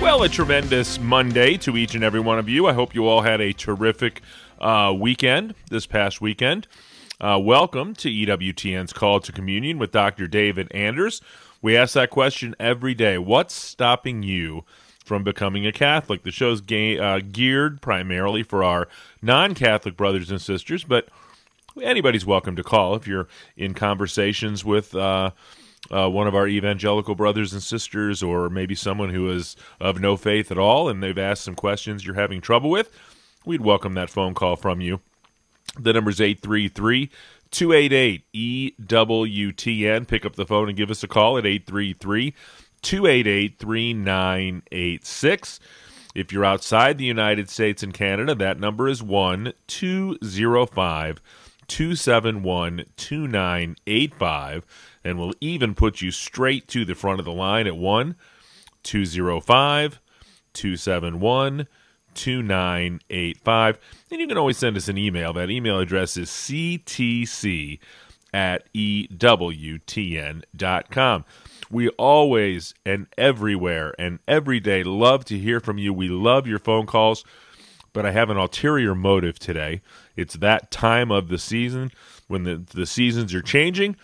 Well, a tremendous Monday to each and every one of you. I hope you all had a terrific uh, weekend this past weekend. Uh, welcome to EWTN's Called to Communion with Dr. David Anders. We ask that question every day What's stopping you from becoming a Catholic? The show's ga- uh, geared primarily for our non Catholic brothers and sisters, but anybody's welcome to call if you're in conversations with. Uh, one of our evangelical brothers and sisters, or maybe someone who is of no faith at all, and they've asked some questions you're having trouble with, we'd welcome that phone call from you. The number is 833 288 EWTN. Pick up the phone and give us a call at 833 288 3986. If you're outside the United States and Canada, that number is 1 205 271 2985 and we'll even put you straight to the front of the line at 1 205 271 2985. And you can always send us an email. That email address is ctc at ewtn.com. We always and everywhere and every day love to hear from you. We love your phone calls, but I have an ulterior motive today. It's that time of the season when the, the seasons are changing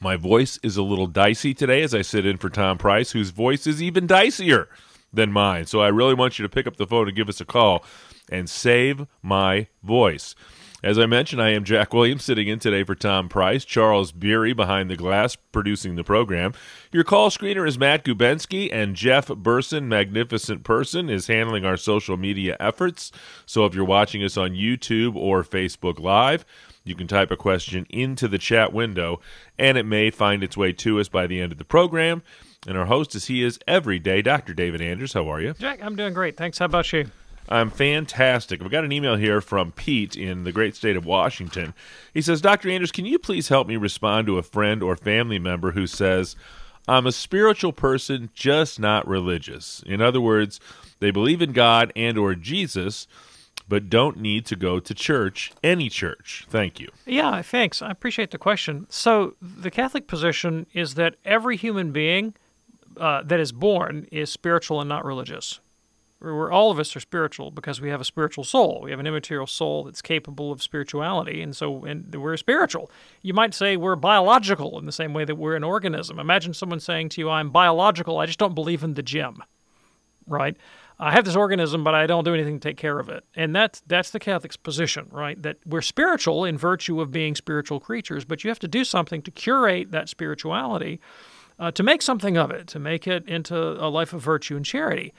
my voice is a little dicey today as I sit in for Tom Price, whose voice is even dicier than mine. So I really want you to pick up the phone and give us a call and save my voice. As I mentioned, I am Jack Williams sitting in today for Tom Price, Charles Beery behind the glass producing the program. Your call screener is Matt Gubensky, and Jeff Burson, magnificent person, is handling our social media efforts. So if you're watching us on YouTube or Facebook Live, you can type a question into the chat window, and it may find its way to us by the end of the program. And our host, as he is every day, Dr. David Anders. How are you? Jack, I'm doing great. Thanks. How about you? I'm fantastic. We've got an email here from Pete in the great state of Washington. He says, Dr. Anders, can you please help me respond to a friend or family member who says, I'm a spiritual person, just not religious. In other words, they believe in God and or Jesus, but don't need to go to church, any church. Thank you. Yeah, thanks. I appreciate the question. So, the Catholic position is that every human being uh, that is born is spiritual and not religious. We're, all of us are spiritual because we have a spiritual soul. We have an immaterial soul that's capable of spirituality, and so and we're spiritual. You might say we're biological in the same way that we're an organism. Imagine someone saying to you, "I'm biological. I just don't believe in the gym." Right? I have this organism, but I don't do anything to take care of it. And that's that's the Catholic's position, right? That we're spiritual in virtue of being spiritual creatures, but you have to do something to curate that spirituality, uh, to make something of it, to make it into a life of virtue and charity.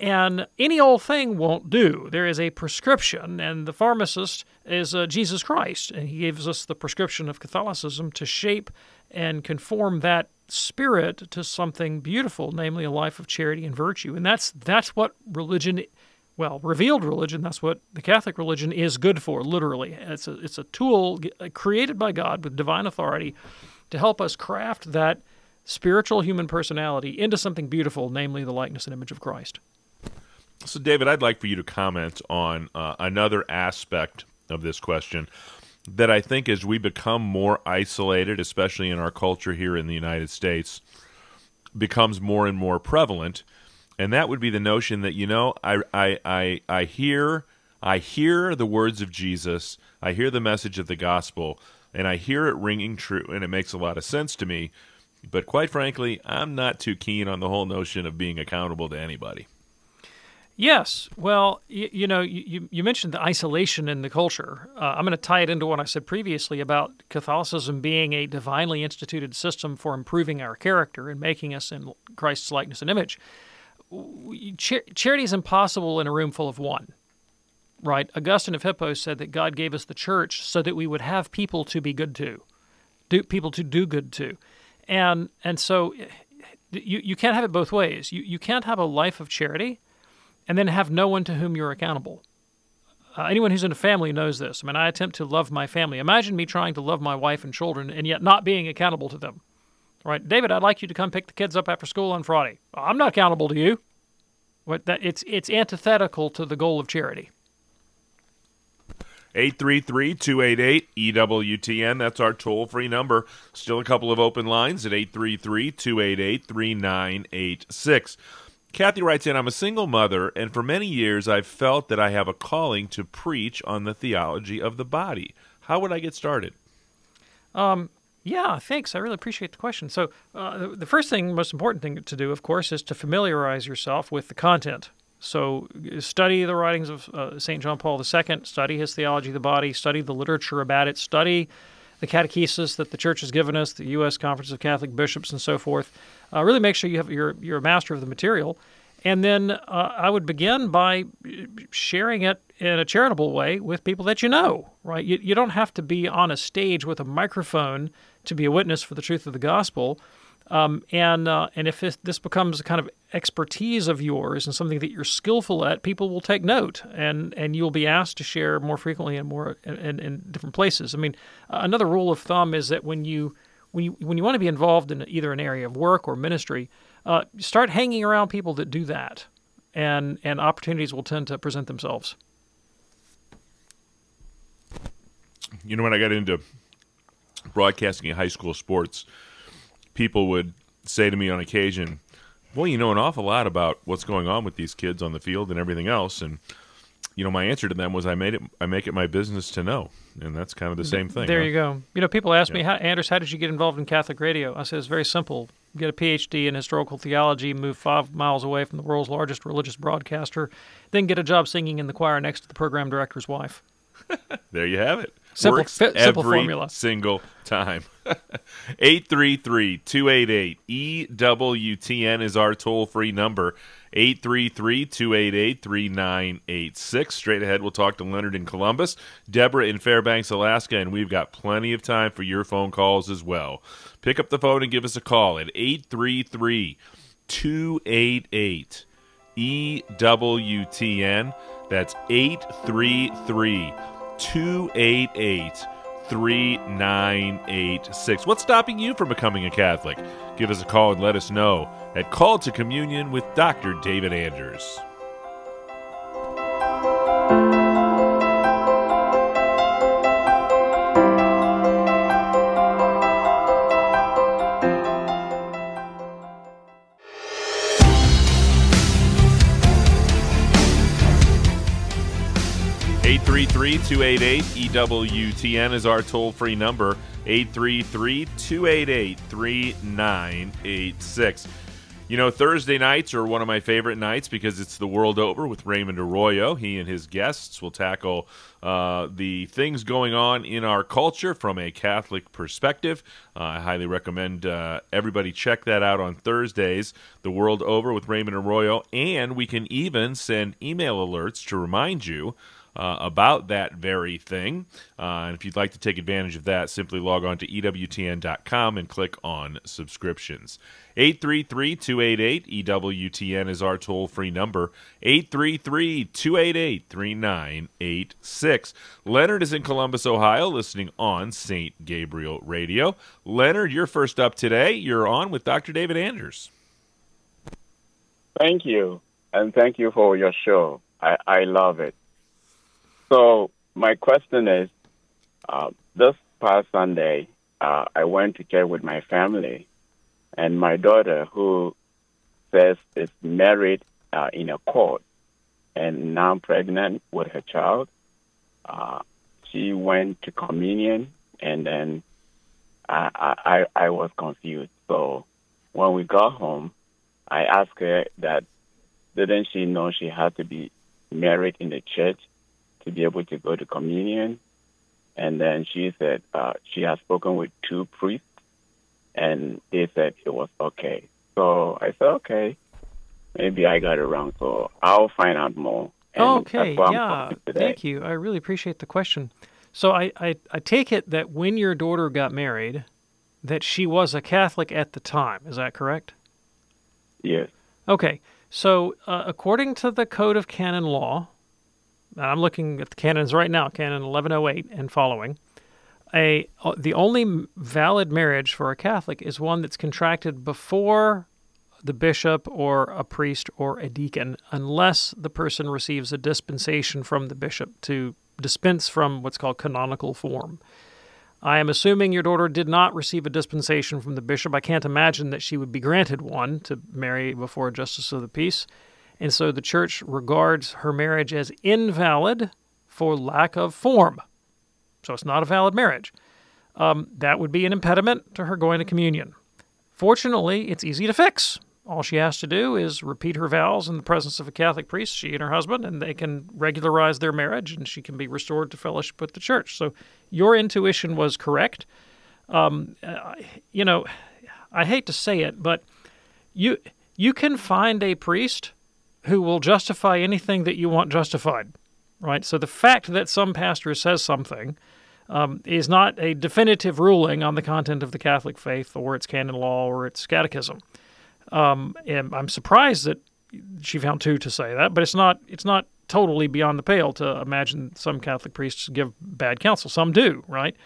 And any old thing won't do. There is a prescription, and the pharmacist is uh, Jesus Christ, and he gives us the prescription of Catholicism to shape and conform that spirit to something beautiful, namely a life of charity and virtue. And that's that's what religion well, revealed religion, that's what the Catholic religion is good for, literally. It's a, it's a tool created by God with divine authority to help us craft that spiritual human personality into something beautiful, namely the likeness and image of Christ. So, David, I'd like for you to comment on uh, another aspect of this question that I think as we become more isolated, especially in our culture here in the United States, becomes more and more prevalent. And that would be the notion that, you know, I, I, I, I hear I hear the words of Jesus, I hear the message of the gospel, and I hear it ringing true, and it makes a lot of sense to me. But quite frankly, I'm not too keen on the whole notion of being accountable to anybody. Yes. Well, you, you know, you, you mentioned the isolation in the culture. Uh, I'm going to tie it into what I said previously about Catholicism being a divinely instituted system for improving our character and making us in Christ's likeness and image. Char- charity is impossible in a room full of one, right? Augustine of Hippo said that God gave us the church so that we would have people to be good to, do people to do good to, and and so you, you can't have it both ways. You, you can't have a life of charity and then have no one to whom you're accountable. Uh, anyone who's in a family knows this. I mean, I attempt to love my family. Imagine me trying to love my wife and children and yet not being accountable to them. Right, David, I'd like you to come pick the kids up after school on Friday. I'm not accountable to you. What that it's it's antithetical to the goal of charity. 833-288-EWTN. That's our toll-free number. Still a couple of open lines at 833-288-3986. Kathy writes in, I'm a single mother, and for many years I've felt that I have a calling to preach on the theology of the body. How would I get started? Um, yeah, thanks. I really appreciate the question. So, uh, the first thing, most important thing to do, of course, is to familiarize yourself with the content. So, study the writings of uh, St. John Paul II, study his theology of the body, study the literature about it, study the catechesis that the church has given us, the U.S. Conference of Catholic Bishops, and so forth. Uh, really make sure you have you're, you're a master of the material. And then uh, I would begin by sharing it in a charitable way with people that you know, right? You, you don't have to be on a stage with a microphone to be a witness for the truth of the gospel. Um, and uh, and if this, becomes a kind of expertise of yours and something that you're skillful at, people will take note, and and you'll be asked to share more frequently and more in, in different places. I mean, another rule of thumb is that when you when you when you want to be involved in either an area of work or ministry, uh, start hanging around people that do that, and and opportunities will tend to present themselves. You know, when I got into broadcasting high school sports, people would say to me on occasion, "Well, you know an awful lot about what's going on with these kids on the field and everything else." And you know, my answer to them was, "I made it. I make it my business to know." And that's kind of the same thing. There huh? you go. You know, people ask yeah. me, how, "Anders, how did you get involved in Catholic radio?" I said, "It's very simple. Get a PhD in historical theology, move five miles away from the world's largest religious broadcaster, then get a job singing in the choir next to the program director's wife." there you have it. Simple, Works simple every formula. single time. 833-288-EWTN is our toll-free number. 833-288-3986. Straight ahead, we'll talk to Leonard in Columbus, Deborah in Fairbanks, Alaska, and we've got plenty of time for your phone calls as well. Pick up the phone and give us a call at 833 288 EWTN. That's 833 288 3986. What's stopping you from becoming a Catholic? Give us a call and let us know at Called to Communion with Dr. David Anders. 288 EWTN is our toll free number. 833 288 3986. You know, Thursday nights are one of my favorite nights because it's the world over with Raymond Arroyo. He and his guests will tackle uh, the things going on in our culture from a Catholic perspective. Uh, I highly recommend uh, everybody check that out on Thursdays, The World Over with Raymond Arroyo. And we can even send email alerts to remind you uh, about that very thing. Uh, and if you'd like to take advantage of that, simply log on to EWTN.com and click on subscriptions. 833 288 EWTN is our toll free number. 833 288 3986. Leonard is in Columbus, Ohio, listening on St. Gabriel Radio. Leonard, you're first up today. You're on with Dr. David Anders. Thank you. And thank you for your show. I, I love it. So my question is, uh, this past Sunday, uh, I went to church with my family, and my daughter, who says is married uh, in a court and now pregnant with her child, uh, she went to communion, and then I, I I was confused. So when we got home, I asked her that didn't she know she had to be married in the church to be able to go to communion. And then she said uh, she has spoken with two priests, and they said it was okay. So I said, okay, maybe I got it wrong. So I'll find out more. okay, yeah. Thank you. I really appreciate the question. So I, I, I take it that when your daughter got married, that she was a Catholic at the time. Is that correct? Yes. Okay, so uh, according to the Code of Canon Law, and I'm looking at the canons right now, Canon 1108 and following. A uh, the only valid marriage for a Catholic is one that's contracted before the bishop or a priest or a deacon, unless the person receives a dispensation from the bishop to dispense from what's called canonical form. I am assuming your daughter did not receive a dispensation from the bishop. I can't imagine that she would be granted one to marry before a justice of the peace. And so the church regards her marriage as invalid for lack of form. So it's not a valid marriage. Um, that would be an impediment to her going to communion. Fortunately, it's easy to fix. All she has to do is repeat her vows in the presence of a Catholic priest, she and her husband, and they can regularize their marriage and she can be restored to fellowship with the church. So your intuition was correct. Um, you know, I hate to say it, but you you can find a priest who will justify anything that you want justified, right? So the fact that some pastor says something um, is not a definitive ruling on the content of the Catholic faith or its canon law or its catechism. Um, and I'm surprised that she found two to say that, but it's not it's not totally beyond the pale to imagine some Catholic priests give bad counsel. Some do, right?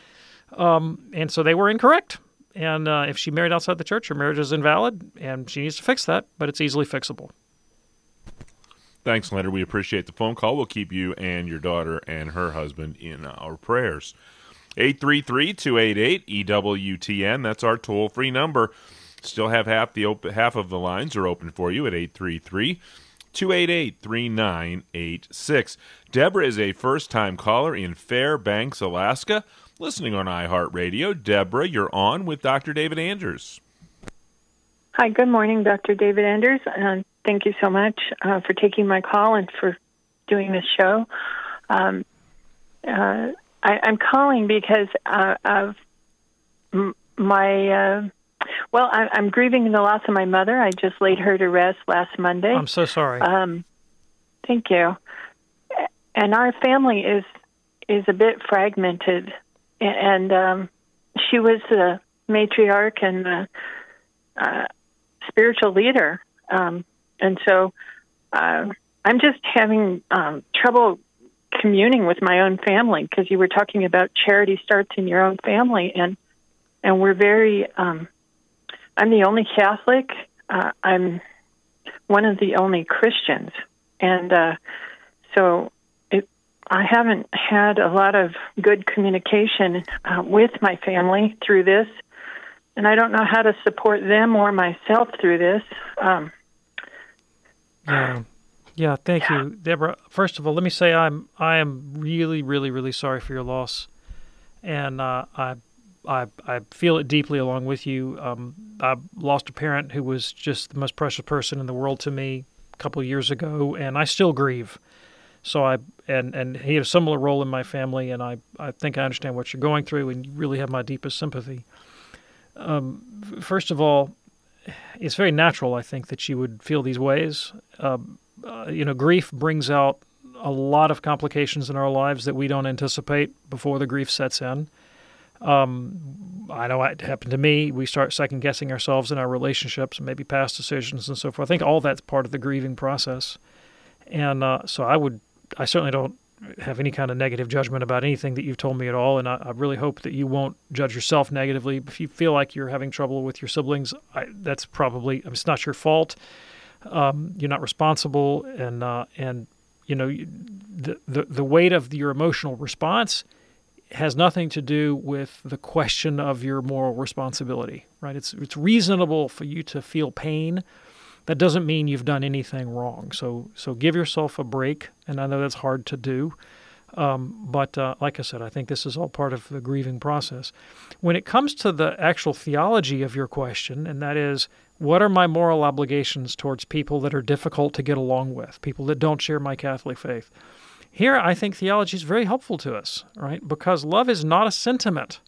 Um, and so they were incorrect. And uh, if she married outside the church, her marriage is invalid, and she needs to fix that. But it's easily fixable. Thanks, Leonard. We appreciate the phone call. We'll keep you and your daughter and her husband in our prayers. 833 288 EWTN. That's our toll free number. Still have half the open, half of the lines are open for you at 833 288 3986. Deborah is a first time caller in Fairbanks, Alaska, listening on iHeartRadio. Deborah, you're on with Dr. David Anders. Hi, good morning, Dr. David Anders. And thank you so much uh, for taking my call and for doing this show. Um, uh, I, am calling because uh, of my uh, well, I, I'm grieving the loss of my mother. I just laid her to rest last Monday. I'm so sorry. Um, thank you. And our family is is a bit fragmented, and um, she was the matriarch and the uh, spiritual leader, um, and so uh, I'm just having um, trouble communing with my own family because you were talking about charity starts in your own family, and and we're very um, I'm the only Catholic. Uh, I'm one of the only Christians, and uh, so it, I haven't had a lot of good communication uh, with my family through this, and I don't know how to support them or myself through this. Um, yeah, yeah. Thank yeah. you, Deborah. First of all, let me say I'm I am really, really, really sorry for your loss, and uh, I I, I feel it deeply along with you. Um, I lost a parent who was just the most precious person in the world to me a couple of years ago, and I still grieve. So I and and he had a similar role in my family, and I I think I understand what you're going through, and you really have my deepest sympathy. Um, first of all, it's very natural, I think, that you would feel these ways. Uh, uh, you know, grief brings out a lot of complications in our lives that we don't anticipate before the grief sets in. Um, I know it happened to me. We start second guessing ourselves in our relationships maybe past decisions and so forth. I think all that's part of the grieving process. And uh, so I would, I certainly don't have any kind of negative judgment about anything that you've told me at all. And I, I really hope that you won't judge yourself negatively. If you feel like you're having trouble with your siblings, I, that's probably, it's not your fault. Um, you're not responsible. And, uh, and, you know, the, the, the weight of your emotional response has nothing to do with the question of your moral responsibility, right? It's it's reasonable for you to feel pain. That doesn't mean you've done anything wrong. So so give yourself a break, and I know that's hard to do. Um, but uh, like I said, I think this is all part of the grieving process. When it comes to the actual theology of your question, and that is, what are my moral obligations towards people that are difficult to get along with, people that don't share my Catholic faith? Here, I think theology is very helpful to us, right? Because love is not a sentiment.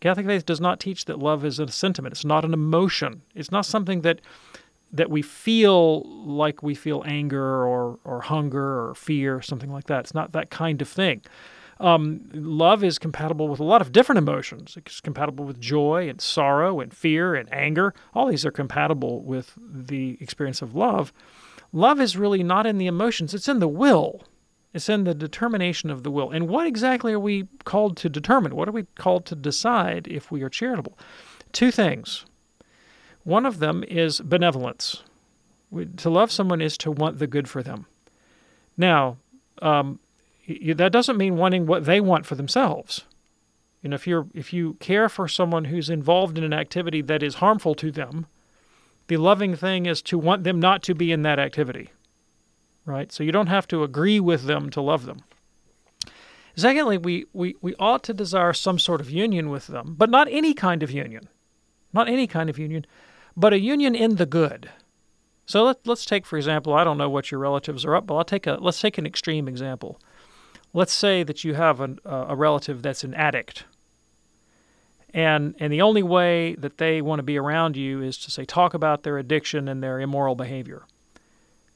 Catholic faith does not teach that love is a sentiment. It's not an emotion. It's not something that that we feel like we feel anger or, or hunger or fear, something like that. It's not that kind of thing. Um, love is compatible with a lot of different emotions. It's compatible with joy and sorrow and fear and anger. All these are compatible with the experience of love. Love is really not in the emotions, it's in the will. It's in the determination of the will. And what exactly are we called to determine? What are we called to decide if we are charitable? Two things. One of them is benevolence. To love someone is to want the good for them. Now, um, that doesn't mean wanting what they want for themselves. You know, if you're if you care for someone who's involved in an activity that is harmful to them, the loving thing is to want them not to be in that activity right? So you don't have to agree with them to love them. Secondly, we, we, we ought to desire some sort of union with them, but not any kind of union. Not any kind of union, but a union in the good. So let, let's take, for example, I don't know what your relatives are up, but I'll take a, let's take an extreme example. Let's say that you have an, uh, a relative that's an addict. And, and the only way that they want to be around you is to say, talk about their addiction and their immoral behavior.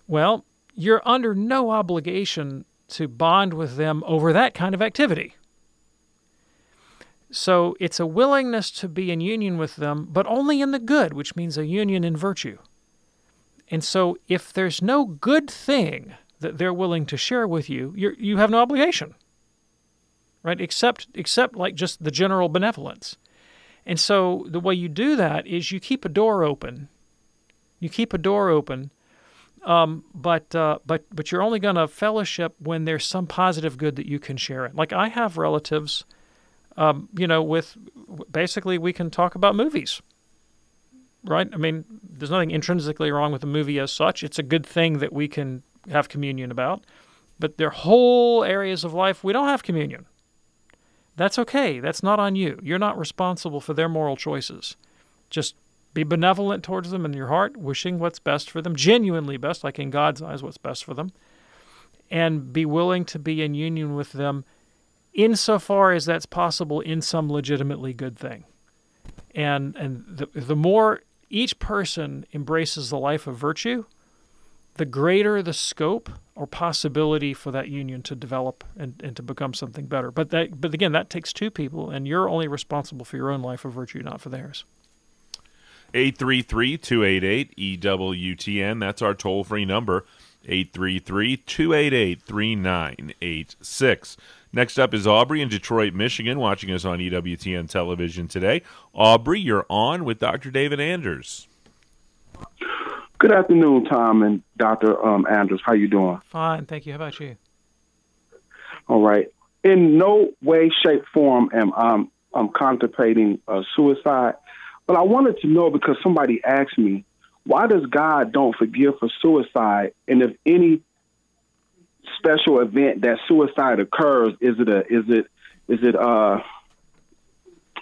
Well, you're under no obligation to bond with them over that kind of activity. So it's a willingness to be in union with them, but only in the good, which means a union in virtue. And so if there's no good thing that they're willing to share with you, you you have no obligation. Right? Except except like just the general benevolence. And so the way you do that is you keep a door open. You keep a door open um, but uh, but but you're only going to fellowship when there's some positive good that you can share it. Like I have relatives, um, you know, with basically we can talk about movies, right? I mean, there's nothing intrinsically wrong with a movie as such. It's a good thing that we can have communion about. But there are whole areas of life we don't have communion. That's okay. That's not on you. You're not responsible for their moral choices. Just be benevolent towards them in your heart, wishing what's best for them, genuinely best, like in God's eyes, what's best for them. And be willing to be in union with them insofar as that's possible in some legitimately good thing. And, and the, the more each person embraces the life of virtue, the greater the scope or possibility for that union to develop and, and to become something better. But that but again, that takes two people, and you're only responsible for your own life of virtue, not for theirs. 833 288 EWTN. That's our toll free number, 833 288 3986. Next up is Aubrey in Detroit, Michigan, watching us on EWTN television today. Aubrey, you're on with Dr. David Anders. Good afternoon, Tom and Dr. Um, Anders. How you doing? Fine, thank you. How about you? All right. In no way, shape, form am I I'm contemplating uh, suicide. But I wanted to know because somebody asked me, why does God don't forgive for suicide? And if any special event that suicide occurs, is it a is it is it uh,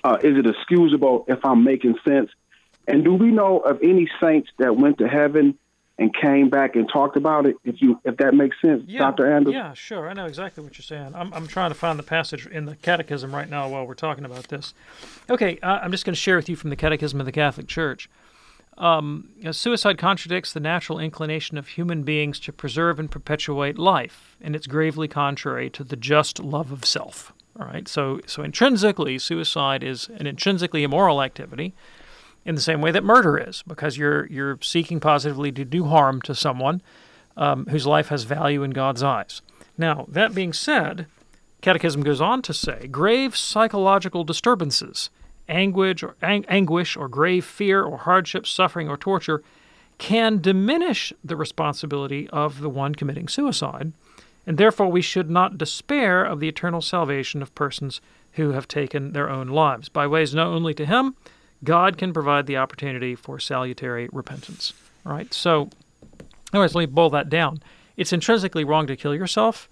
uh is it excusable if I'm making sense? And do we know of any saints that went to heaven and came back and talked about it. If you if that makes sense, yeah, Dr. Anders. Yeah, sure. I know exactly what you're saying. I'm I'm trying to find the passage in the Catechism right now while we're talking about this. Okay, uh, I'm just going to share with you from the Catechism of the Catholic Church. Um, suicide contradicts the natural inclination of human beings to preserve and perpetuate life, and it's gravely contrary to the just love of self. All right, so so intrinsically, suicide is an intrinsically immoral activity in the same way that murder is, because you're you're seeking positively to do harm to someone um, whose life has value in God's eyes. Now, that being said, Catechism goes on to say grave psychological disturbances, anguish or, ang- anguish or grave fear or hardship, suffering or torture can diminish the responsibility of the one committing suicide, and therefore we should not despair of the eternal salvation of persons who have taken their own lives by ways known only to him God can provide the opportunity for salutary repentance. Right? So, anyways, let me boil that down. It's intrinsically wrong to kill yourself.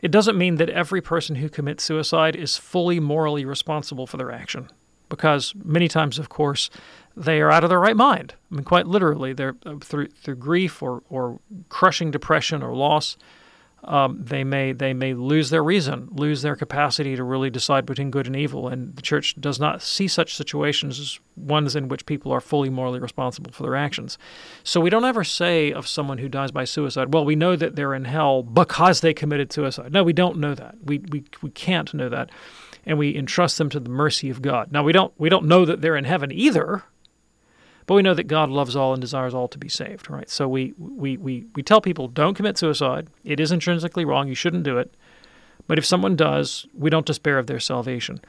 It doesn't mean that every person who commits suicide is fully morally responsible for their action, because many times, of course, they are out of their right mind. I mean, quite literally, they're uh, through through grief or or crushing depression or loss. um, they may they may lose their reason, lose their capacity to really decide between good and evil, and the church does not see such situations as ones in which people are fully morally responsible for their actions. So we don't ever say of someone who dies by suicide, well, we know that they're in hell because they committed suicide. No, we don't know that. We we we can't know that, and we entrust them to the mercy of God. Now we don't we don't know that they're in heaven either. But we know that God loves all and desires all to be saved, right? So we, we, we, we tell people don't commit suicide. It is intrinsically wrong. You shouldn't do it. But if someone does, we don't despair of their salvation.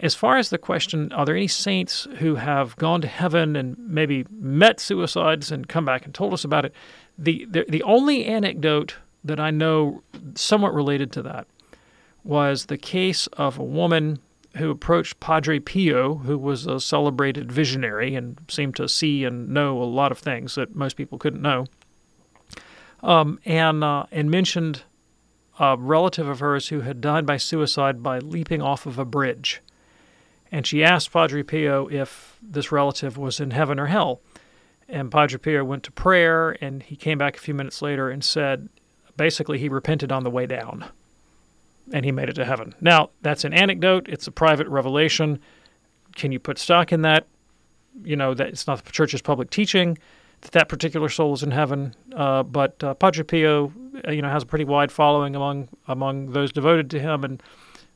As far as the question, are there any saints who have gone to heaven and maybe met suicides and come back and told us about it? The, the, the only anecdote that I know somewhat related to that was the case of a woman who approached Padre Pio, who was a celebrated visionary and seemed to see and know a lot of things that most people couldn't know, um, and uh, and mentioned a relative of hers who had died by suicide by leaping off of a bridge. And she asked Padre Pio if this relative was in heaven or hell. And Padre Pio went to prayer, and he came back a few minutes later and said, basically, he repented on the way down and he made it to heaven. Now, that's an anecdote, it's a private revelation. Can you put stock in that? You know, that it's not the church's public teaching that that particular soul is in heaven. Uh, but uh, Padre Pio, uh, you know, has a pretty wide following among among those devoted to him, and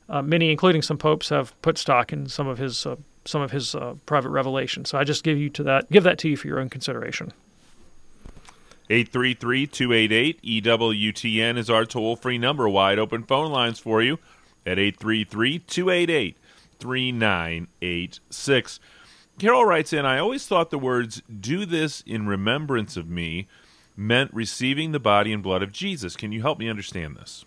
uh, many, including some popes, have put stock in some of his uh, some of his uh, private revelations. So I just give you to that, give that to you for your own consideration. 833 288 EWTN is our toll free number. Wide open phone lines for you at 833 288 3986. Carol writes in I always thought the words, do this in remembrance of me, meant receiving the body and blood of Jesus. Can you help me understand this?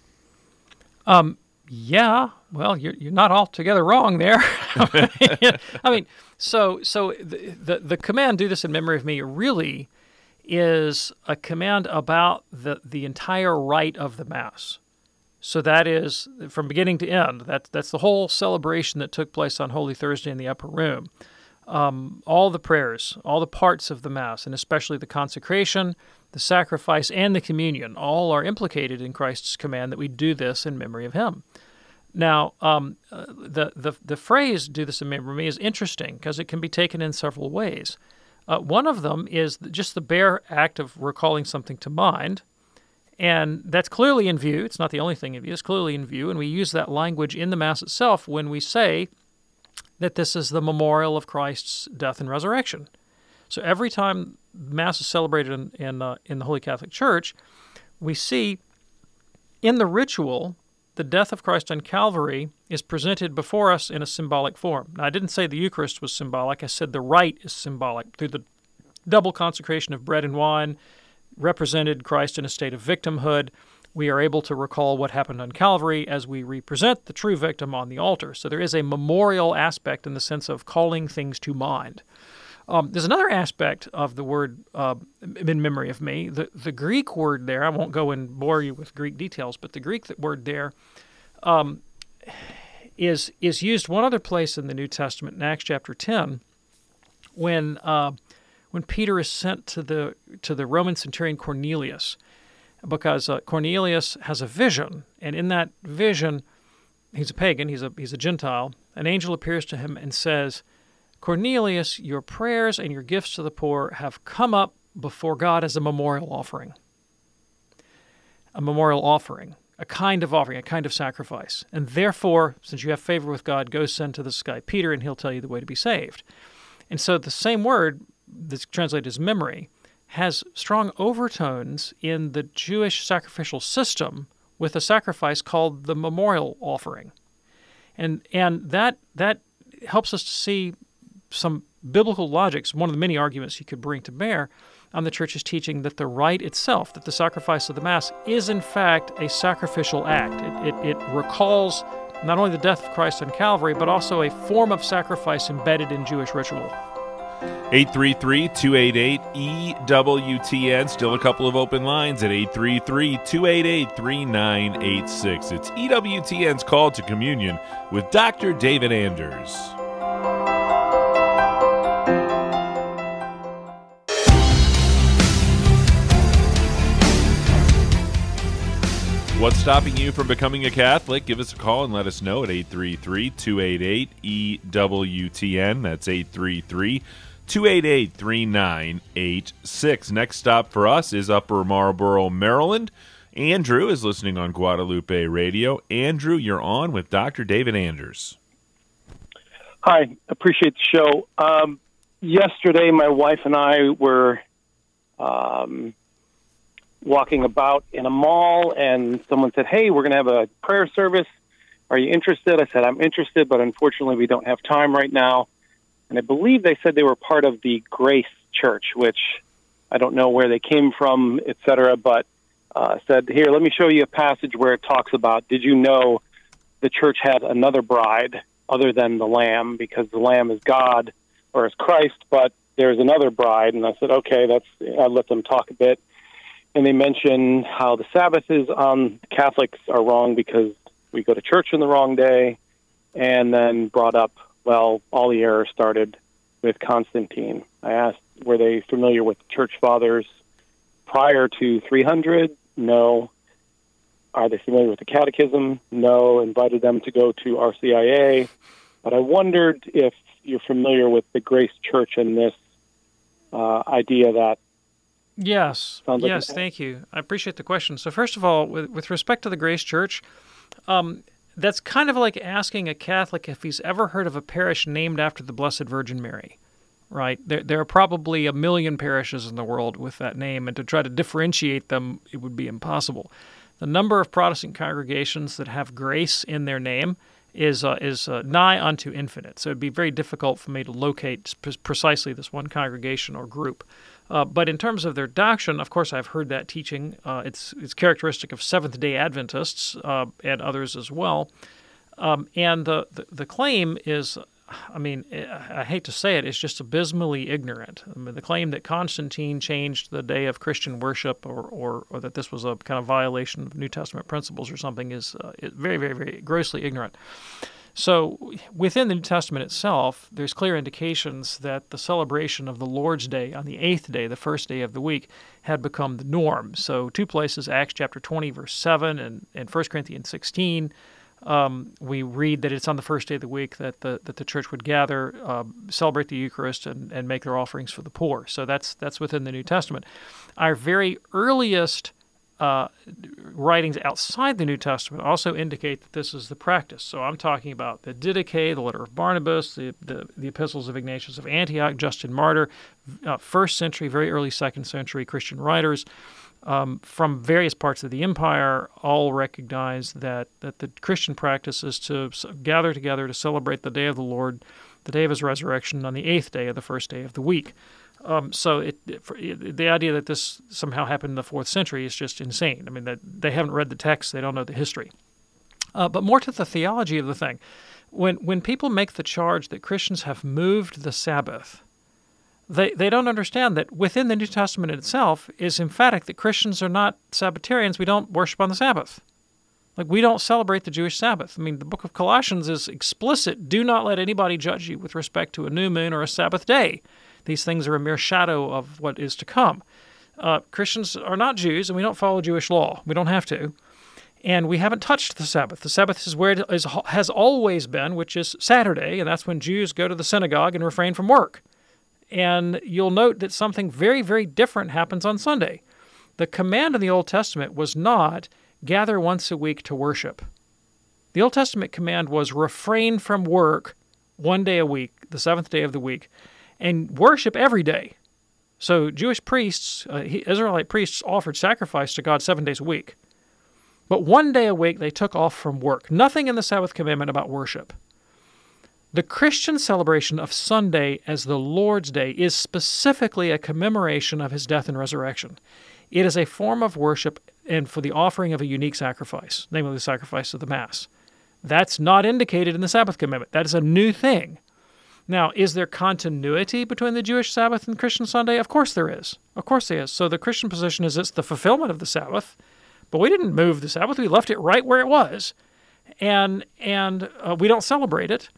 Um, yeah, well, you're, you're not altogether wrong there. I mean, so so the, the, the command "do this in memory of me" really is a command about the, the entire rite of the Mass. So that is from beginning to end. That, that's the whole celebration that took place on Holy Thursday in the upper room. Um, all the prayers, all the parts of the Mass, and especially the consecration, the sacrifice, and the communion, all are implicated in Christ's command that we do this in memory of Him. Now, um, uh, the, the, the phrase do this in memory of me is interesting because it can be taken in several ways. Uh, one of them is just the bare act of recalling something to mind. And that's clearly in view. It's not the only thing in view, it's clearly in view. And we use that language in the Mass itself when we say that this is the memorial of Christ's death and resurrection. So every time Mass is celebrated in, in, uh, in the Holy Catholic Church, we see in the ritual the death of Christ on Calvary is presented before us in a symbolic form. Now, I didn't say the Eucharist was symbolic, I said the rite is symbolic. Through the double consecration of bread and wine, represented Christ in a state of victimhood. We are able to recall what happened on Calvary as we represent the true victim on the altar. So there is a memorial aspect in the sense of calling things to mind. Um, there's another aspect of the word uh, in memory of me. The, the Greek word there, I won't go and bore you with Greek details, but the Greek word there um, is is used one other place in the New Testament in Acts chapter 10 when uh, when Peter is sent to the to the Roman centurion Cornelius because uh, Cornelius has a vision and in that vision he's a pagan he's a he's a gentile an angel appears to him and says Cornelius, your prayers and your gifts to the poor have come up before God as a memorial offering. A memorial offering, a kind of offering, a kind of sacrifice. And therefore, since you have favor with God, go send to this guy Peter, and he'll tell you the way to be saved. And so the same word that's translated as memory has strong overtones in the Jewish sacrificial system with a sacrifice called the memorial offering. And and that that helps us to see some biblical logics, one of the many arguments he could bring to bear on the church's teaching that the rite itself, that the sacrifice of the Mass, is in fact a sacrificial act. It, it, it recalls not only the death of Christ on Calvary, but also a form of sacrifice embedded in Jewish ritual. 833 288 EWTN. Still a couple of open lines at 833 288 3986. It's EWTN's call to communion with Dr. David Anders. What's stopping you from becoming a Catholic? Give us a call and let us know at 833 288 EWTN. That's 833 288 3986. Next stop for us is Upper Marlboro, Maryland. Andrew is listening on Guadalupe Radio. Andrew, you're on with Dr. David Anders. Hi, appreciate the show. Um, yesterday, my wife and I were um, walking about in a mall, and someone said, "Hey, we're going to have a prayer service. Are you interested?" I said, "I'm interested, but unfortunately, we don't have time right now." And I believe they said they were part of the Grace Church, which I don't know where they came from, etc. But uh, said, "Here, let me show you a passage where it talks about. Did you know the church had another bride other than the Lamb, because the Lamb is God or is Christ, but there's another bride?" And I said, "Okay, that's." I let them talk a bit and they mention how the Sabbath is on Catholics are wrong because we go to church on the wrong day, and then brought up, well, all the error started with Constantine. I asked, were they familiar with church fathers prior to 300? No. Are they familiar with the catechism? No. Invited them to go to RCIA. But I wondered if you're familiar with the Grace Church and this uh, idea that Yes. Like yes, thank you. I appreciate the question. So, first of all, with, with respect to the Grace Church, um, that's kind of like asking a Catholic if he's ever heard of a parish named after the Blessed Virgin Mary, right? There, there are probably a million parishes in the world with that name, and to try to differentiate them, it would be impossible. The number of Protestant congregations that have grace in their name is uh, is uh, nigh unto infinite. So it'd be very difficult for me to locate pre- precisely this one congregation or group. Uh, but in terms of their doctrine, of course, I've heard that teaching. Uh, it's it's characteristic of Seventh Day Adventists uh, and others as well. Um, and the, the the claim is, I mean, I hate to say it, it's just abysmally ignorant. I mean, the claim that Constantine changed the day of Christian worship, or, or, or that this was a kind of violation of New Testament principles or something, is, uh, is very, very, very grossly ignorant. So, within the New Testament itself, there's clear indications that the celebration of the Lord's Day on the eighth day, the first day of the week, had become the norm. So, two places, Acts chapter 20, verse 7, and, and 1 Corinthians 16, um, we read that it's on the first day of the week that the, that the church would gather, uh, celebrate the Eucharist, and, and make their offerings for the poor. So, that's, that's within the New Testament. Our very earliest uh, writings outside the New Testament also indicate that this is the practice. So I'm talking about the Didache, the letter of Barnabas, the, the, the epistles of Ignatius of Antioch, Justin Martyr, uh, first century, very early second century Christian writers um, from various parts of the empire all recognize that, that the Christian practice is to gather together to celebrate the day of the Lord, the day of his resurrection, on the eighth day of the first day of the week. Um, so it, it, the idea that this somehow happened in the fourth century is just insane. I mean, that they haven't read the text, they don't know the history. Uh, but more to the theology of the thing, when when people make the charge that Christians have moved the Sabbath, they they don't understand that within the New Testament itself is emphatic that Christians are not Sabbatarians. We don't worship on the Sabbath. Like we don't celebrate the Jewish Sabbath. I mean, the book of Colossians is explicit: do not let anybody judge you with respect to a new moon or a Sabbath day. These things are a mere shadow of what is to come. Uh, Christians are not Jews, and we don't follow Jewish law. We don't have to. And we haven't touched the Sabbath. The Sabbath is where it is, has always been, which is Saturday, and that's when Jews go to the synagogue and refrain from work. And you'll note that something very, very different happens on Sunday. The command in the Old Testament was not gather once a week to worship. The Old Testament command was refrain from work one day a week, the seventh day of the week, and worship every day. So Jewish priests, uh, Israelite priests, offered sacrifice to God seven days a week. But one day a week they took off from work. Nothing in the Sabbath commandment about worship. The Christian celebration of Sunday as the Lord's Day is specifically a commemoration of his death and resurrection. It is a form of worship and for the offering of a unique sacrifice, namely the sacrifice of the Mass. That's not indicated in the Sabbath commandment. That is a new thing. Now, is there continuity between the Jewish Sabbath and Christian Sunday? Of course there is. Of course there is. So the Christian position is it's the fulfillment of the Sabbath, but we didn't move the Sabbath. We left it right where it was, and and uh, we don't celebrate it.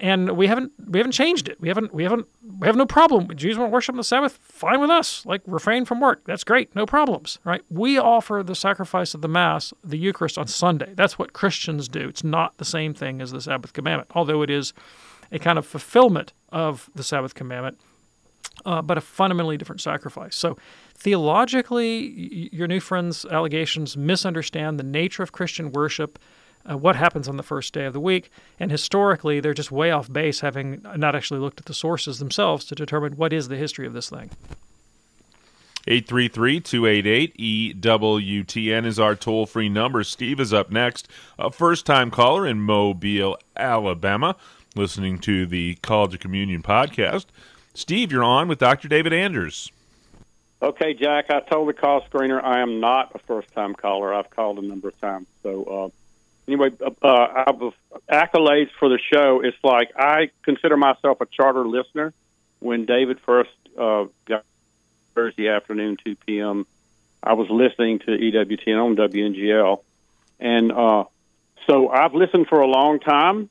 and we haven't we haven't changed it. We haven't we haven't we have no problem. Jews want to worship on the Sabbath, fine with us. Like refrain from work, that's great, no problems, right? We offer the sacrifice of the Mass, the Eucharist on Sunday. That's what Christians do. It's not the same thing as the Sabbath commandment, although it is a kind of fulfillment of the Sabbath commandment, uh, but a fundamentally different sacrifice. So theologically, your new friend's allegations misunderstand the nature of Christian worship uh, what happens on the first day of the week. And historically, they're just way off base, having not actually looked at the sources themselves to determine what is the history of this thing. 833-288-EWTN is our toll-free number. Steve is up next, a first-time caller in Mobile, Alabama, listening to the Called to Communion podcast. Steve, you're on with Dr. David Anders. Okay, Jack, I told the call screener I am not a first-time caller. I've called a number of times. So uh, anyway, uh, uh, accolades for the show. It's like I consider myself a charter listener. When David first uh, got Thursday afternoon, 2 p.m., I was listening to EWTN on WNGL. And uh, so I've listened for a long time,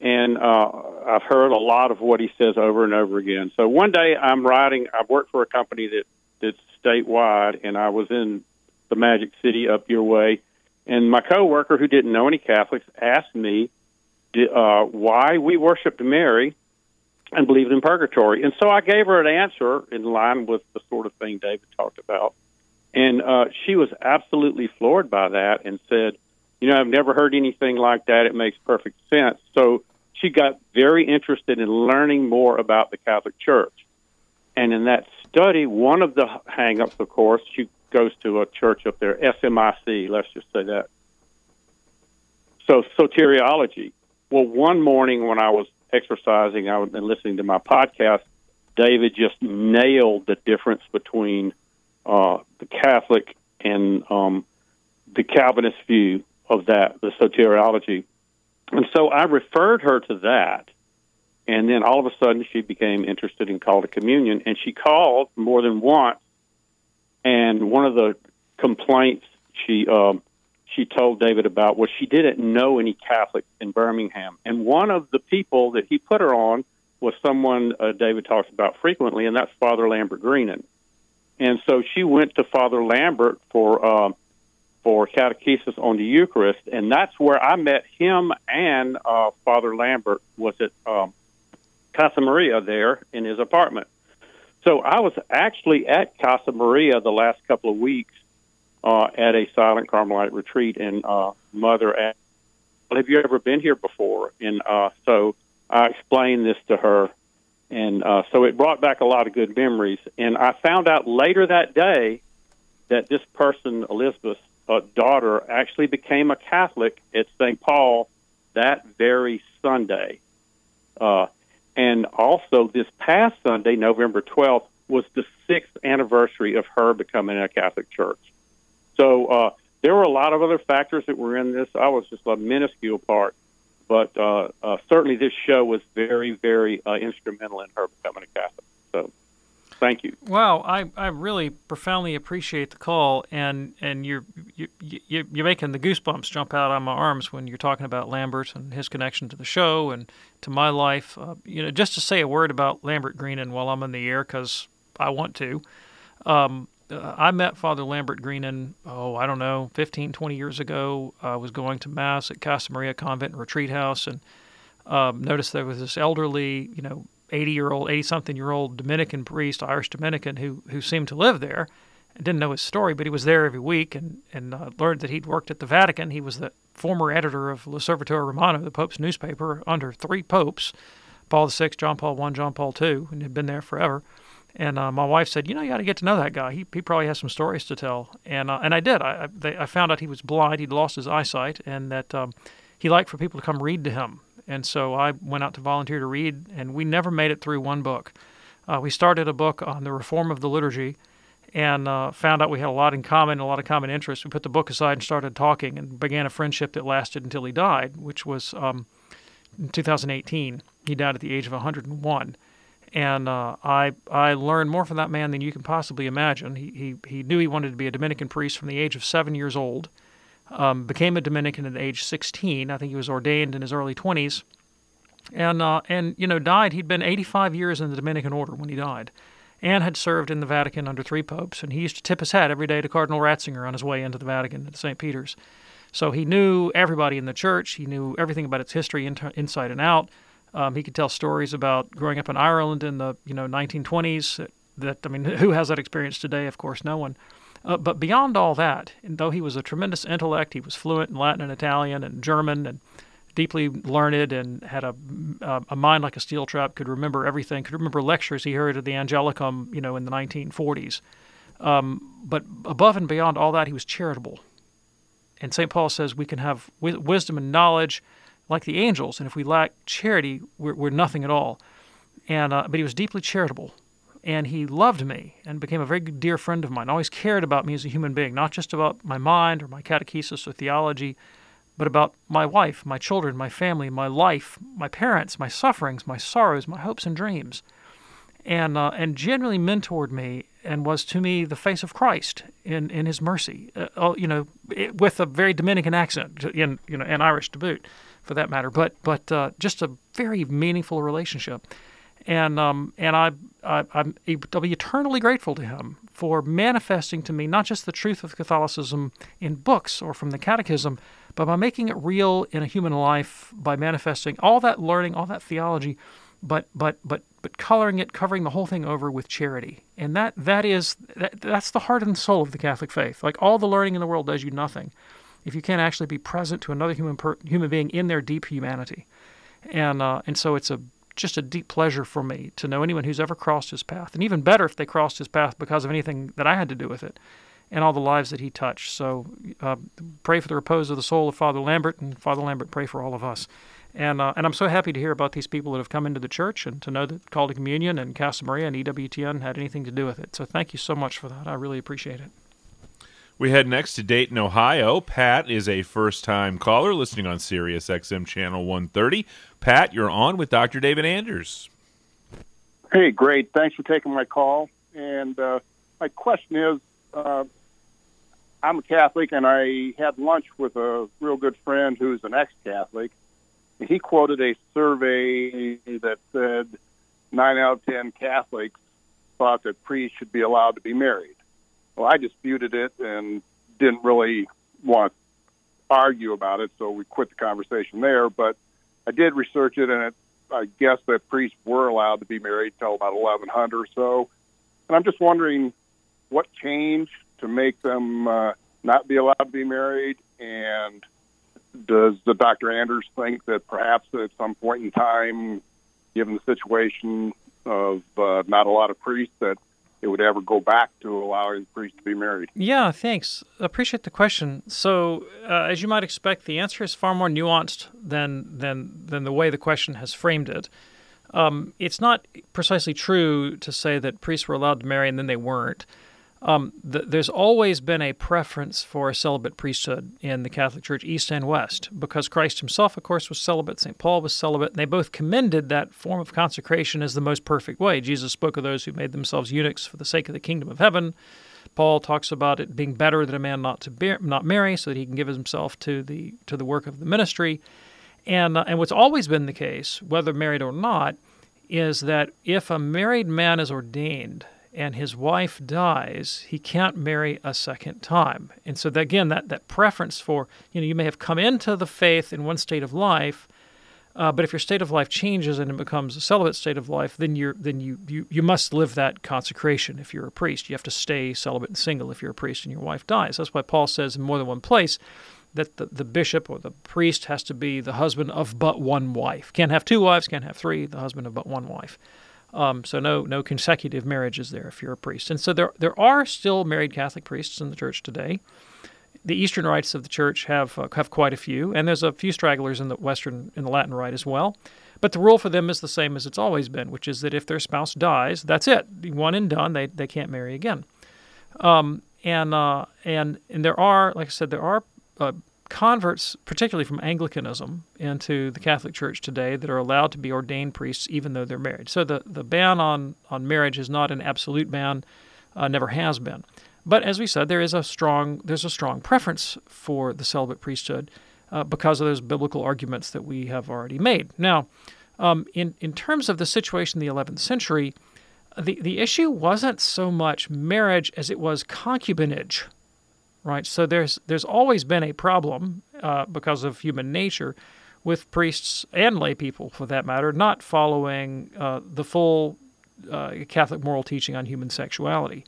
and uh, I've heard a lot of what he says over and over again. So one day I'm riding. I work for a company that that's statewide, and I was in the Magic City up your way and my coworker, who didn't know any Catholics, asked me uh, why we worshiped Mary and believed in purgatory. And so I gave her an answer in line with the sort of thing David talked about. And uh, she was absolutely floored by that and said, You know, I've never heard anything like that. It makes perfect sense. So she got very interested in learning more about the Catholic Church. And in that study, one of the hangups, of course, she goes to a church up there, SMIC, let's just say that. So, soteriology. Well, one morning when I was exercising, I was been listening to my podcast. David just nailed the difference between uh, the Catholic and um, the Calvinist view of that, the soteriology. And so I referred her to that. And then all of a sudden she became interested in Called to Communion. And she called more than once and one of the complaints she um, she told David about was she didn't know any Catholics in Birmingham. And one of the people that he put her on was someone uh, David talks about frequently, and that's Father Lambert Greenan. And so she went to Father Lambert for uh, for catechesis on the Eucharist, and that's where I met him and uh, Father Lambert was at um, Casa Maria there in his apartment. So I was actually at Casa Maria the last couple of weeks uh, at a silent Carmelite retreat, and uh, Mother asked, well, "Have you ever been here before?" And uh, so I explained this to her, and uh, so it brought back a lot of good memories. And I found out later that day that this person, Elizabeth's uh, daughter, actually became a Catholic at St. Paul that very Sunday. Uh, and also, this past Sunday, November 12th, was the sixth anniversary of her becoming a Catholic church. So uh, there were a lot of other factors that were in this. I was just a minuscule part, but uh, uh, certainly this show was very, very uh, instrumental in her becoming a Catholic. So Thank you. Wow, I, I really profoundly appreciate the call, and and you're you, you you're making the goosebumps jump out on my arms when you're talking about Lambert and his connection to the show and to my life. Uh, you know, just to say a word about Lambert Greenan while I'm in the air because I want to. Um, uh, I met Father Lambert Greenan, oh, I don't know, 15, 20 years ago. I was going to Mass at Casa Maria Convent and Retreat House and um, noticed there was this elderly, you know, 80 year old, 80 something year old Dominican priest, Irish Dominican, who, who seemed to live there. I didn't know his story, but he was there every week and, and uh, learned that he'd worked at the Vatican. He was the former editor of L'Osservatore Romano, the Pope's newspaper, under three popes Paul VI, John Paul I, John Paul II, and had been there forever. And uh, my wife said, "You know, you got to get to know that guy. He, he probably has some stories to tell." And uh, and I did. I I, they, I, found out he was blind. He'd lost his eyesight, and that um, he liked for people to come read to him. And so I went out to volunteer to read, and we never made it through one book. Uh, we started a book on the reform of the liturgy, and uh, found out we had a lot in common, a lot of common interests. We put the book aside and started talking, and began a friendship that lasted until he died, which was um, in 2018. He died at the age of 101 and uh, I I learned more from that man than you can possibly imagine. He, he he knew he wanted to be a Dominican priest from the age of seven years old, um, became a Dominican at age 16. I think he was ordained in his early 20s, and uh, and you know died. He'd been 85 years in the Dominican order when he died, and had served in the Vatican under three popes. And he used to tip his hat every day to Cardinal Ratzinger on his way into the Vatican at St. Peter's. So he knew everybody in the church. He knew everything about its history inside and out. Um, he could tell stories about growing up in Ireland in the you know 1920s. That I mean, who has that experience today? Of course, no one. Uh, but beyond all that, though he was a tremendous intellect, he was fluent in Latin and Italian and German and deeply learned and had a, uh, a mind like a steel trap, could remember everything, could remember lectures he heard at the Angelicum, you know, in the 1940s. Um, but above and beyond all that, he was charitable. And St. Paul says we can have w- wisdom and knowledge like the angels, and if we lack charity, we're, we're nothing at all. And uh, but he was deeply charitable, and he loved me and became a very dear friend of mine. Always cared about me as a human being, not just about my mind or my catechesis or theology, but about my wife, my children, my family, my life, my parents, my sufferings, my sorrows, my hopes and dreams, and uh, and genuinely mentored me and was to me the face of Christ in in His mercy. Uh, you know, it, with a very Dominican accent, in you know, and Irish to boot for that matter. But but uh, just a very meaningful relationship, and um, and I, I I'm, I'll be eternally grateful to him for manifesting to me not just the truth of Catholicism in books or from the Catechism, but by making it real in a human life by manifesting all that learning, all that theology, but but but but coloring it, covering the whole thing over with charity, and that that is that, that's the heart and soul of the Catholic faith. Like all the learning in the world does you nothing if you can't actually be present to another human per, human being in their deep humanity. And uh, and so it's a just a deep pleasure for me to know anyone who's ever crossed his path, and even better if they crossed his path because of anything that I had to do with it, and all the lives that he touched. So uh, pray for the repose of the soul of Father Lambert, and Father Lambert pray for all of us. And uh, and I'm so happy to hear about these people that have come into the church and to know that Called to Communion and Casa Maria and EWTN had anything to do with it. So thank you so much for that. I really appreciate it. We head next to Dayton, Ohio. Pat is a first time caller listening on Sirius XM channel 130. Pat, you're on with Dr. David Anders. Hey, great. Thanks for taking my call. And uh, my question is uh, I'm a Catholic, and I had lunch with a real good friend who's an ex Catholic. He quoted a survey that said nine out of 10 Catholics thought that priests should be allowed to be married. Well, I disputed it and didn't really want to argue about it, so we quit the conversation there. But I did research it, and it, I guess that priests were allowed to be married till about 1100 or so. And I'm just wondering what changed to make them uh, not be allowed to be married, and does the Dr. Anders think that perhaps at some point in time, given the situation of uh, not a lot of priests, that it would ever go back to allowing priests to be married. Yeah, thanks. Appreciate the question. So, uh, as you might expect, the answer is far more nuanced than than than the way the question has framed it. Um, it's not precisely true to say that priests were allowed to marry and then they weren't. Um, th- there's always been a preference for a celibate priesthood in the Catholic Church, East and West, because Christ himself, of course, was celibate, St. Paul was celibate, and they both commended that form of consecration as the most perfect way. Jesus spoke of those who made themselves eunuchs for the sake of the kingdom of heaven. Paul talks about it being better that a man not to bear, not marry, so that he can give himself to the to the work of the ministry. And uh, and what's always been the case, whether married or not, is that if a married man is ordained and his wife dies, he can't marry a second time. And so, that, again, that, that preference for, you know, you may have come into the faith in one state of life, uh, but if your state of life changes and it becomes a celibate state of life, then you're then you, you you must live that consecration. If you're a priest, you have to stay celibate and single. If you're a priest and your wife dies, that's why Paul says in more than one place that the, the bishop or the priest has to be the husband of but one wife. Can't have two wives, can't have three. The husband of but one wife. Um, so no no consecutive marriages there if you're a priest. And so there there are still married Catholic priests in the church today. The Eastern rites of the church have uh, have quite a few, and there's a few stragglers in the Western in the Latin rite as well. But the rule for them is the same as it's always been, which is that if their spouse dies, that's it, one and done. They they can't marry again. Um, and uh, and and there are, like I said, there are uh, converts, particularly from Anglicanism, into the Catholic Church today that are allowed to be ordained priests even though they're married. So the, the ban on, on marriage is not an absolute ban, uh, never has been. But as we said, there is a strong there's a strong preference for the celibate priesthood uh, because of those biblical arguments that we have already made. Now, Um, in in terms of the situation in the 11th century, the the issue wasn't so much marriage as it was concubinage, right? So there's there's always been a problem uh, because of human nature with priests and lay people, for that matter, not following uh, the full uh, Catholic moral teaching on human sexuality.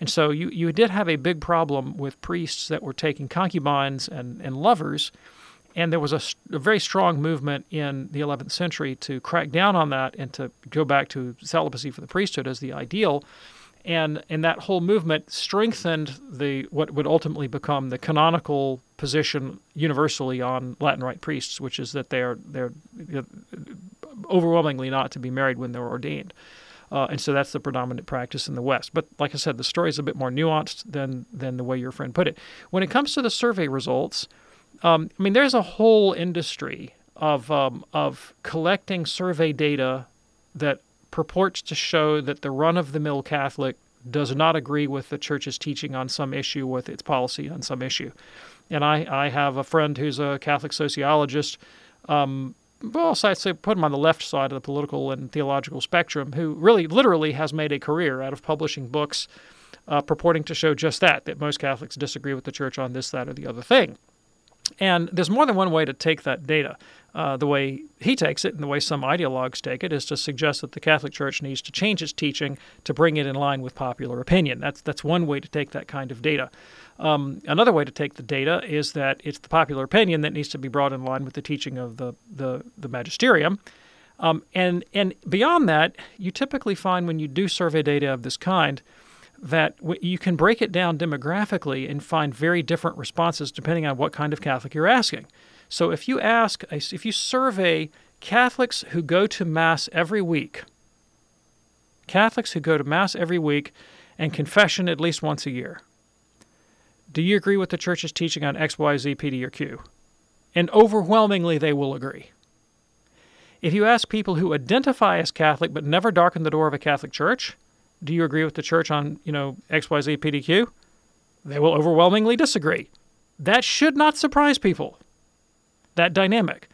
And so you, you did have a big problem with priests that were taking concubines and, and lovers. And there was a, a, very strong movement in the 11th century to crack down on that and to go back to celibacy for the priesthood as the ideal and and that whole movement strengthened the what would ultimately become the canonical position universally on Latin Rite priests, which is that they're they're overwhelmingly not to be married when they're ordained. Uh, and so that's the predominant practice in the West. But like I said, the story is a bit more nuanced than than the way your friend put it. When it comes to the survey results, um, I mean, there's a whole industry of um, of collecting survey data that purports to show that the run of the mill Catholic does not agree with the church's teaching on some issue, with its policy on some issue. And I, I have a friend who's a Catholic sociologist. Um, well, so I'd say put him on the left side of the political and theological spectrum, who really, literally has made a career out of publishing books uh, purporting to show just that, that most Catholics disagree with the church on this, that, or the other thing. And there's more than one way to take that data. Uh, the way he takes it and the way some ideologues take it is to suggest that the Catholic Church needs to change its teaching to bring it in line with popular opinion. That's that's one way to take that kind of data. Um, another way to take the data is that it's the popular opinion that needs to be brought in line with the teaching of the the, the magisterium. Um, and and beyond that, you typically find when you do survey data of this kind that you can break it down demographically and find very different responses depending on what kind of Catholic you're asking. So if you ask, if you survey Catholics who go to Mass every week, Catholics who go to Mass every week and confession at least once a year, do you agree with the Church's teaching on X, Y, Z, P, D, or Q? And overwhelmingly, they will agree. If you ask people who identify as Catholic but never darken the door of a Catholic church, do you agree with the church on, you know, X, Y, Z, P, D, Q? They will overwhelmingly disagree. That should not surprise people that dynamic.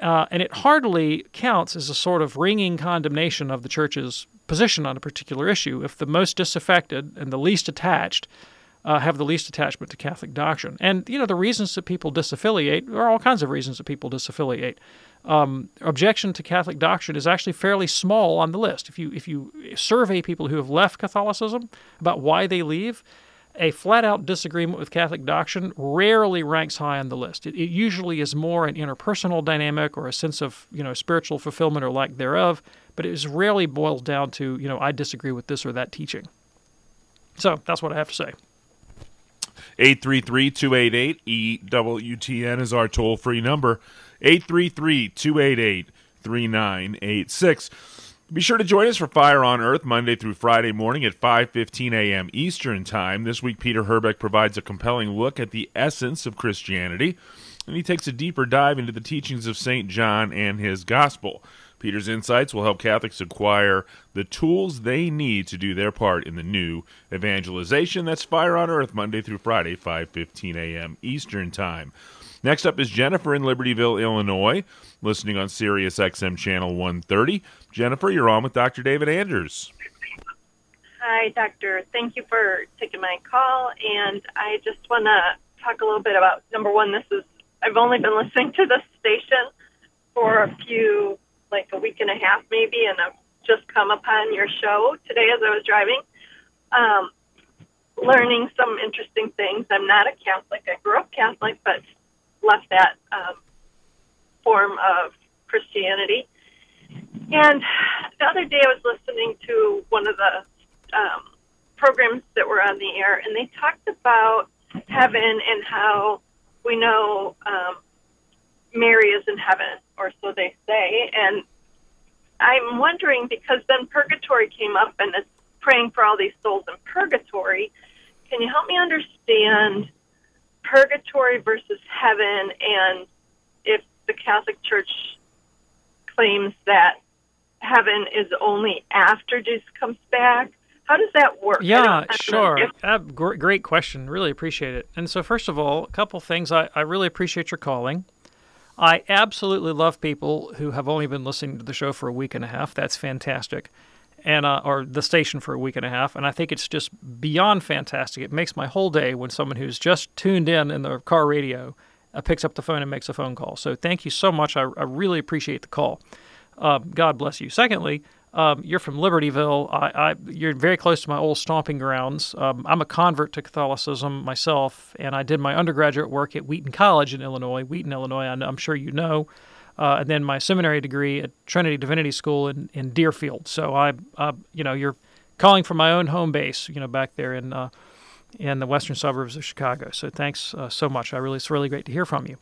Uh, and it hardly counts as a sort of ringing condemnation of the church's position on a particular issue if the most disaffected and the least attached uh, have the least attachment to Catholic doctrine. And, you know, the reasons that people disaffiliate, are all kinds of reasons that people disaffiliate. Um, objection to Catholic doctrine is actually fairly small on the list. If you, if you survey people who have left Catholicism about why they leave, a flat out disagreement with Catholic doctrine rarely ranks high on the list. It, it, usually is more an interpersonal dynamic or a sense of you know spiritual fulfillment or lack thereof, but it is rarely boils down to you know I disagree with this or that teaching. So that's what I have to say. 833 288 EWTN is our toll free number. 833 288 3986. Be sure to join us for Fire on Earth Monday through Friday morning at 5:15 a.m. Eastern Time. This week Peter Herbeck provides a compelling look at the essence of Christianity, and he takes a deeper dive into the teachings of St. John and his gospel. Peter's insights will help Catholics acquire the tools they need to do their part in the new evangelization. That's Fire on Earth Monday through Friday 5:15 a.m. Eastern Time. Next up is Jennifer in Libertyville, Illinois, listening on Sirius XM channel 130. Jennifer, you're on with Dr. David Anders. Hi, Doctor. Thank you for taking my call. And I just want to talk a little bit about number one, this is, I've only been listening to this station for a few, like a week and a half maybe, and I've just come upon your show today as I was driving. Um, learning some interesting things. I'm not a Catholic. I grew up Catholic, but left that um, form of Christianity. And the other day, I was listening to one of the um, programs that were on the air, and they talked about heaven and how we know um, Mary is in heaven, or so they say. And I'm wondering because then purgatory came up, and it's praying for all these souls in purgatory. Can you help me understand purgatory versus heaven, and if the Catholic Church claims that heaven is only after Jesus comes back, how does that work? Yeah, sure. Uh, great question. Really appreciate it. And so, first of all, a couple things. I, I really appreciate your calling. I absolutely love people who have only been listening to the show for a week and a half. That's fantastic. And uh, or the station for a week and a half, and I think it's just beyond fantastic. It makes my whole day when someone who's just tuned in in the car radio uh, picks up the phone and makes a phone call. So thank you so much. I, I really appreciate the call. Uh, God bless you. Secondly, um, you're from Libertyville. I, I, you're very close to my old stomping grounds. Um, I'm a convert to Catholicism myself, and I did my undergraduate work at Wheaton College in Illinois. Wheaton, Illinois, I'm sure you know. Uh, and then my seminary degree at Trinity Divinity School in, in Deerfield. So I, uh, you know, you're calling from my own home base, you know, back there in uh, in the western suburbs of Chicago. So thanks uh, so much. I really, it's really great to hear from you.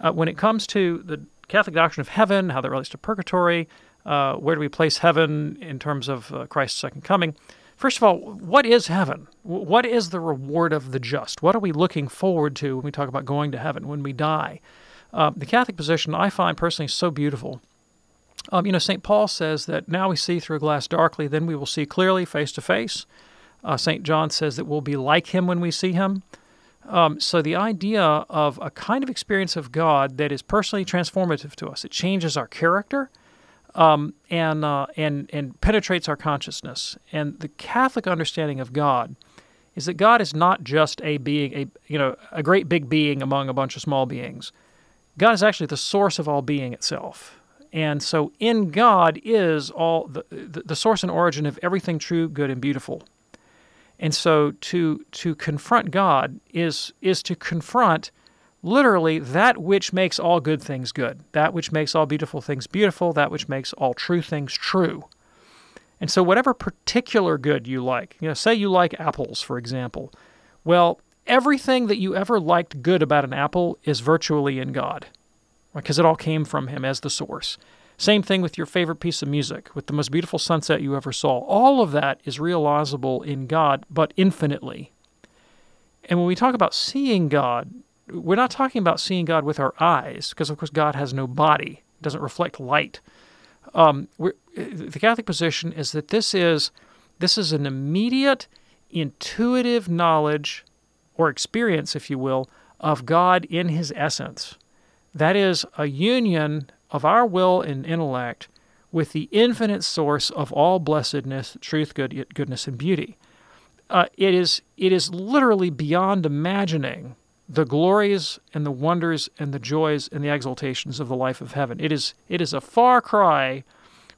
Uh, when it comes to the Catholic doctrine of heaven, how that relates to purgatory, uh, where do we place heaven in terms of uh, Christ's second coming? First of all, what is heaven? What is the reward of the just? What are we looking forward to when we talk about going to heaven when we die? Uh, the Catholic position I find personally so beautiful. Um, you know, St. Paul says that now we see through a glass darkly, then we will see clearly face to face. Uh, St. John says that we'll be like him when we see him. Um, so the idea of a kind of experience of God that is personally transformative to us, it changes our character um, and, uh, and, and penetrates our consciousness. And the Catholic understanding of God is that God is not just a being, a, you know, a great big being among a bunch of small beings. God is actually the source of all being itself. And so in God is all the, the, the source and origin of everything true, good, and beautiful. And so to to confront God is is to confront literally that which makes all good things good, that which makes all beautiful things beautiful, that which makes all true things true. And so whatever particular good you like, you know, say you like apples, for example. Well, everything that you ever liked good about an apple is virtually in God. Because it all came from him as the source. Same thing with your favorite piece of music, with the most beautiful sunset you ever saw. All of that is realizable in God, but infinitely. And when we talk about seeing God, we're not talking about seeing God with our eyes, because of course God has no body, doesn't reflect light. Um, the Catholic position is that this is this is an immediate, intuitive knowledge or experience, if you will, of God in His essence. That is a union of our will and intellect with the infinite source of all blessedness, truth, good, goodness, and beauty. Uh, it is it is literally beyond imagining the glories and the wonders and the joys and the exaltations of the life of heaven. It is it is a far cry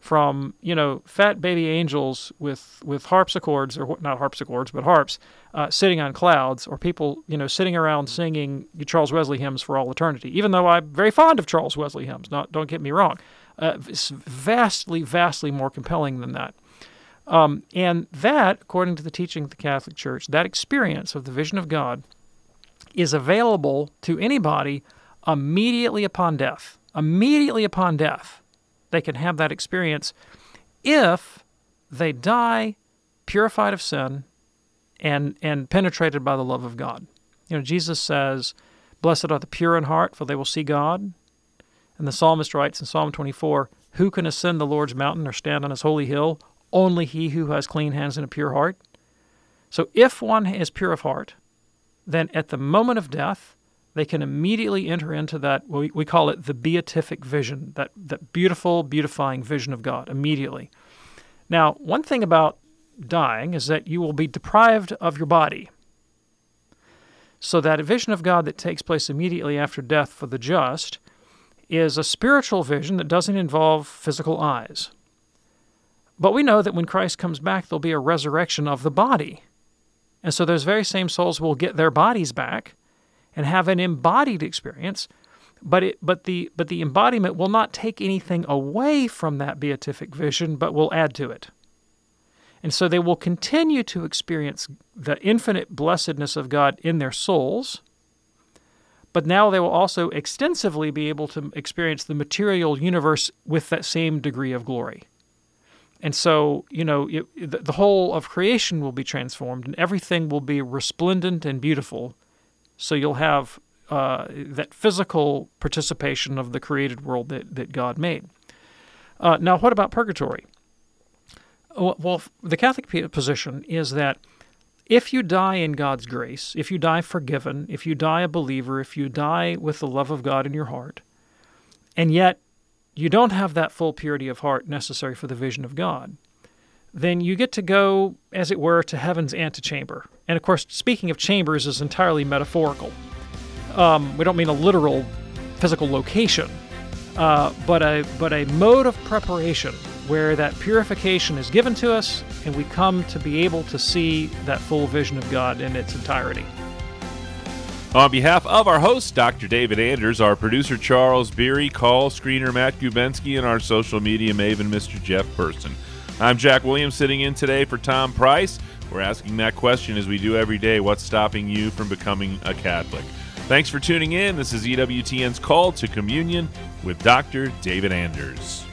from you know fat baby angels with with harpsichords or not harpsichords but harps uh, sitting on clouds or people you know sitting around singing Charles Wesley hymns for all eternity. Even though I'm very fond of Charles Wesley hymns, not don't get me wrong, uh, it's vastly vastly more compelling than that. Um, and that, according to the teaching of the Catholic Church, that experience of the vision of God is available to anybody immediately upon death. Immediately upon death they can have that experience if they die purified of sin and and penetrated by the love of God. You know, Jesus says, "Blessed are the pure in heart, for they will see God." And the psalmist writes in Psalm 24, "Who can ascend the Lord's mountain or stand on his holy hill? Only he who has clean hands and a pure heart." So if one is pure of heart, then at the moment of death, they can immediately enter into that, we, we call it the beatific vision, that, that beautiful, beautifying vision of God immediately. Now, one thing about dying is that you will be deprived of your body. So, that vision of God that takes place immediately after death for the just is a spiritual vision that doesn't involve physical eyes. But we know that when Christ comes back, there'll be a resurrection of the body. And so, those very same souls will get their bodies back and have an embodied experience, but it, but the but the embodiment will not take anything away from that beatific vision, but will add to it. And so they will continue to experience the infinite blessedness of God in their souls, but now they will also extensively be able to experience the material universe with that same degree of glory. And so, you know, it, the, the whole of creation will be transformed and everything will be resplendent and beautiful so you'll have uh, that physical participation of the created world that, that God made. Uh, now, what about purgatory? Well, the Catholic position is that if you die in God's grace, if you die forgiven, if you die a believer, if you die with the love of God in your heart, and yet you don't have that full purity of heart necessary for the vision of God, then you get to go, as it were, to heaven's antechamber. And of course, speaking of chambers is entirely metaphorical. Um, we don't mean a literal physical location, uh, but a but a mode of preparation where that purification is given to us, and we come to be able to see that full vision of God in its entirety. On behalf of our host, Dr. David Anders, our producer, Charles Beery, call screener Matt Gubensky, and our social media maven, Mr. Jeff Person. I'm Jack Williams sitting in today for Tom Price. We're asking that question as we do every day what's stopping you from becoming a Catholic? Thanks for tuning in. This is EWTN's Called to Communion with Dr. David Anders.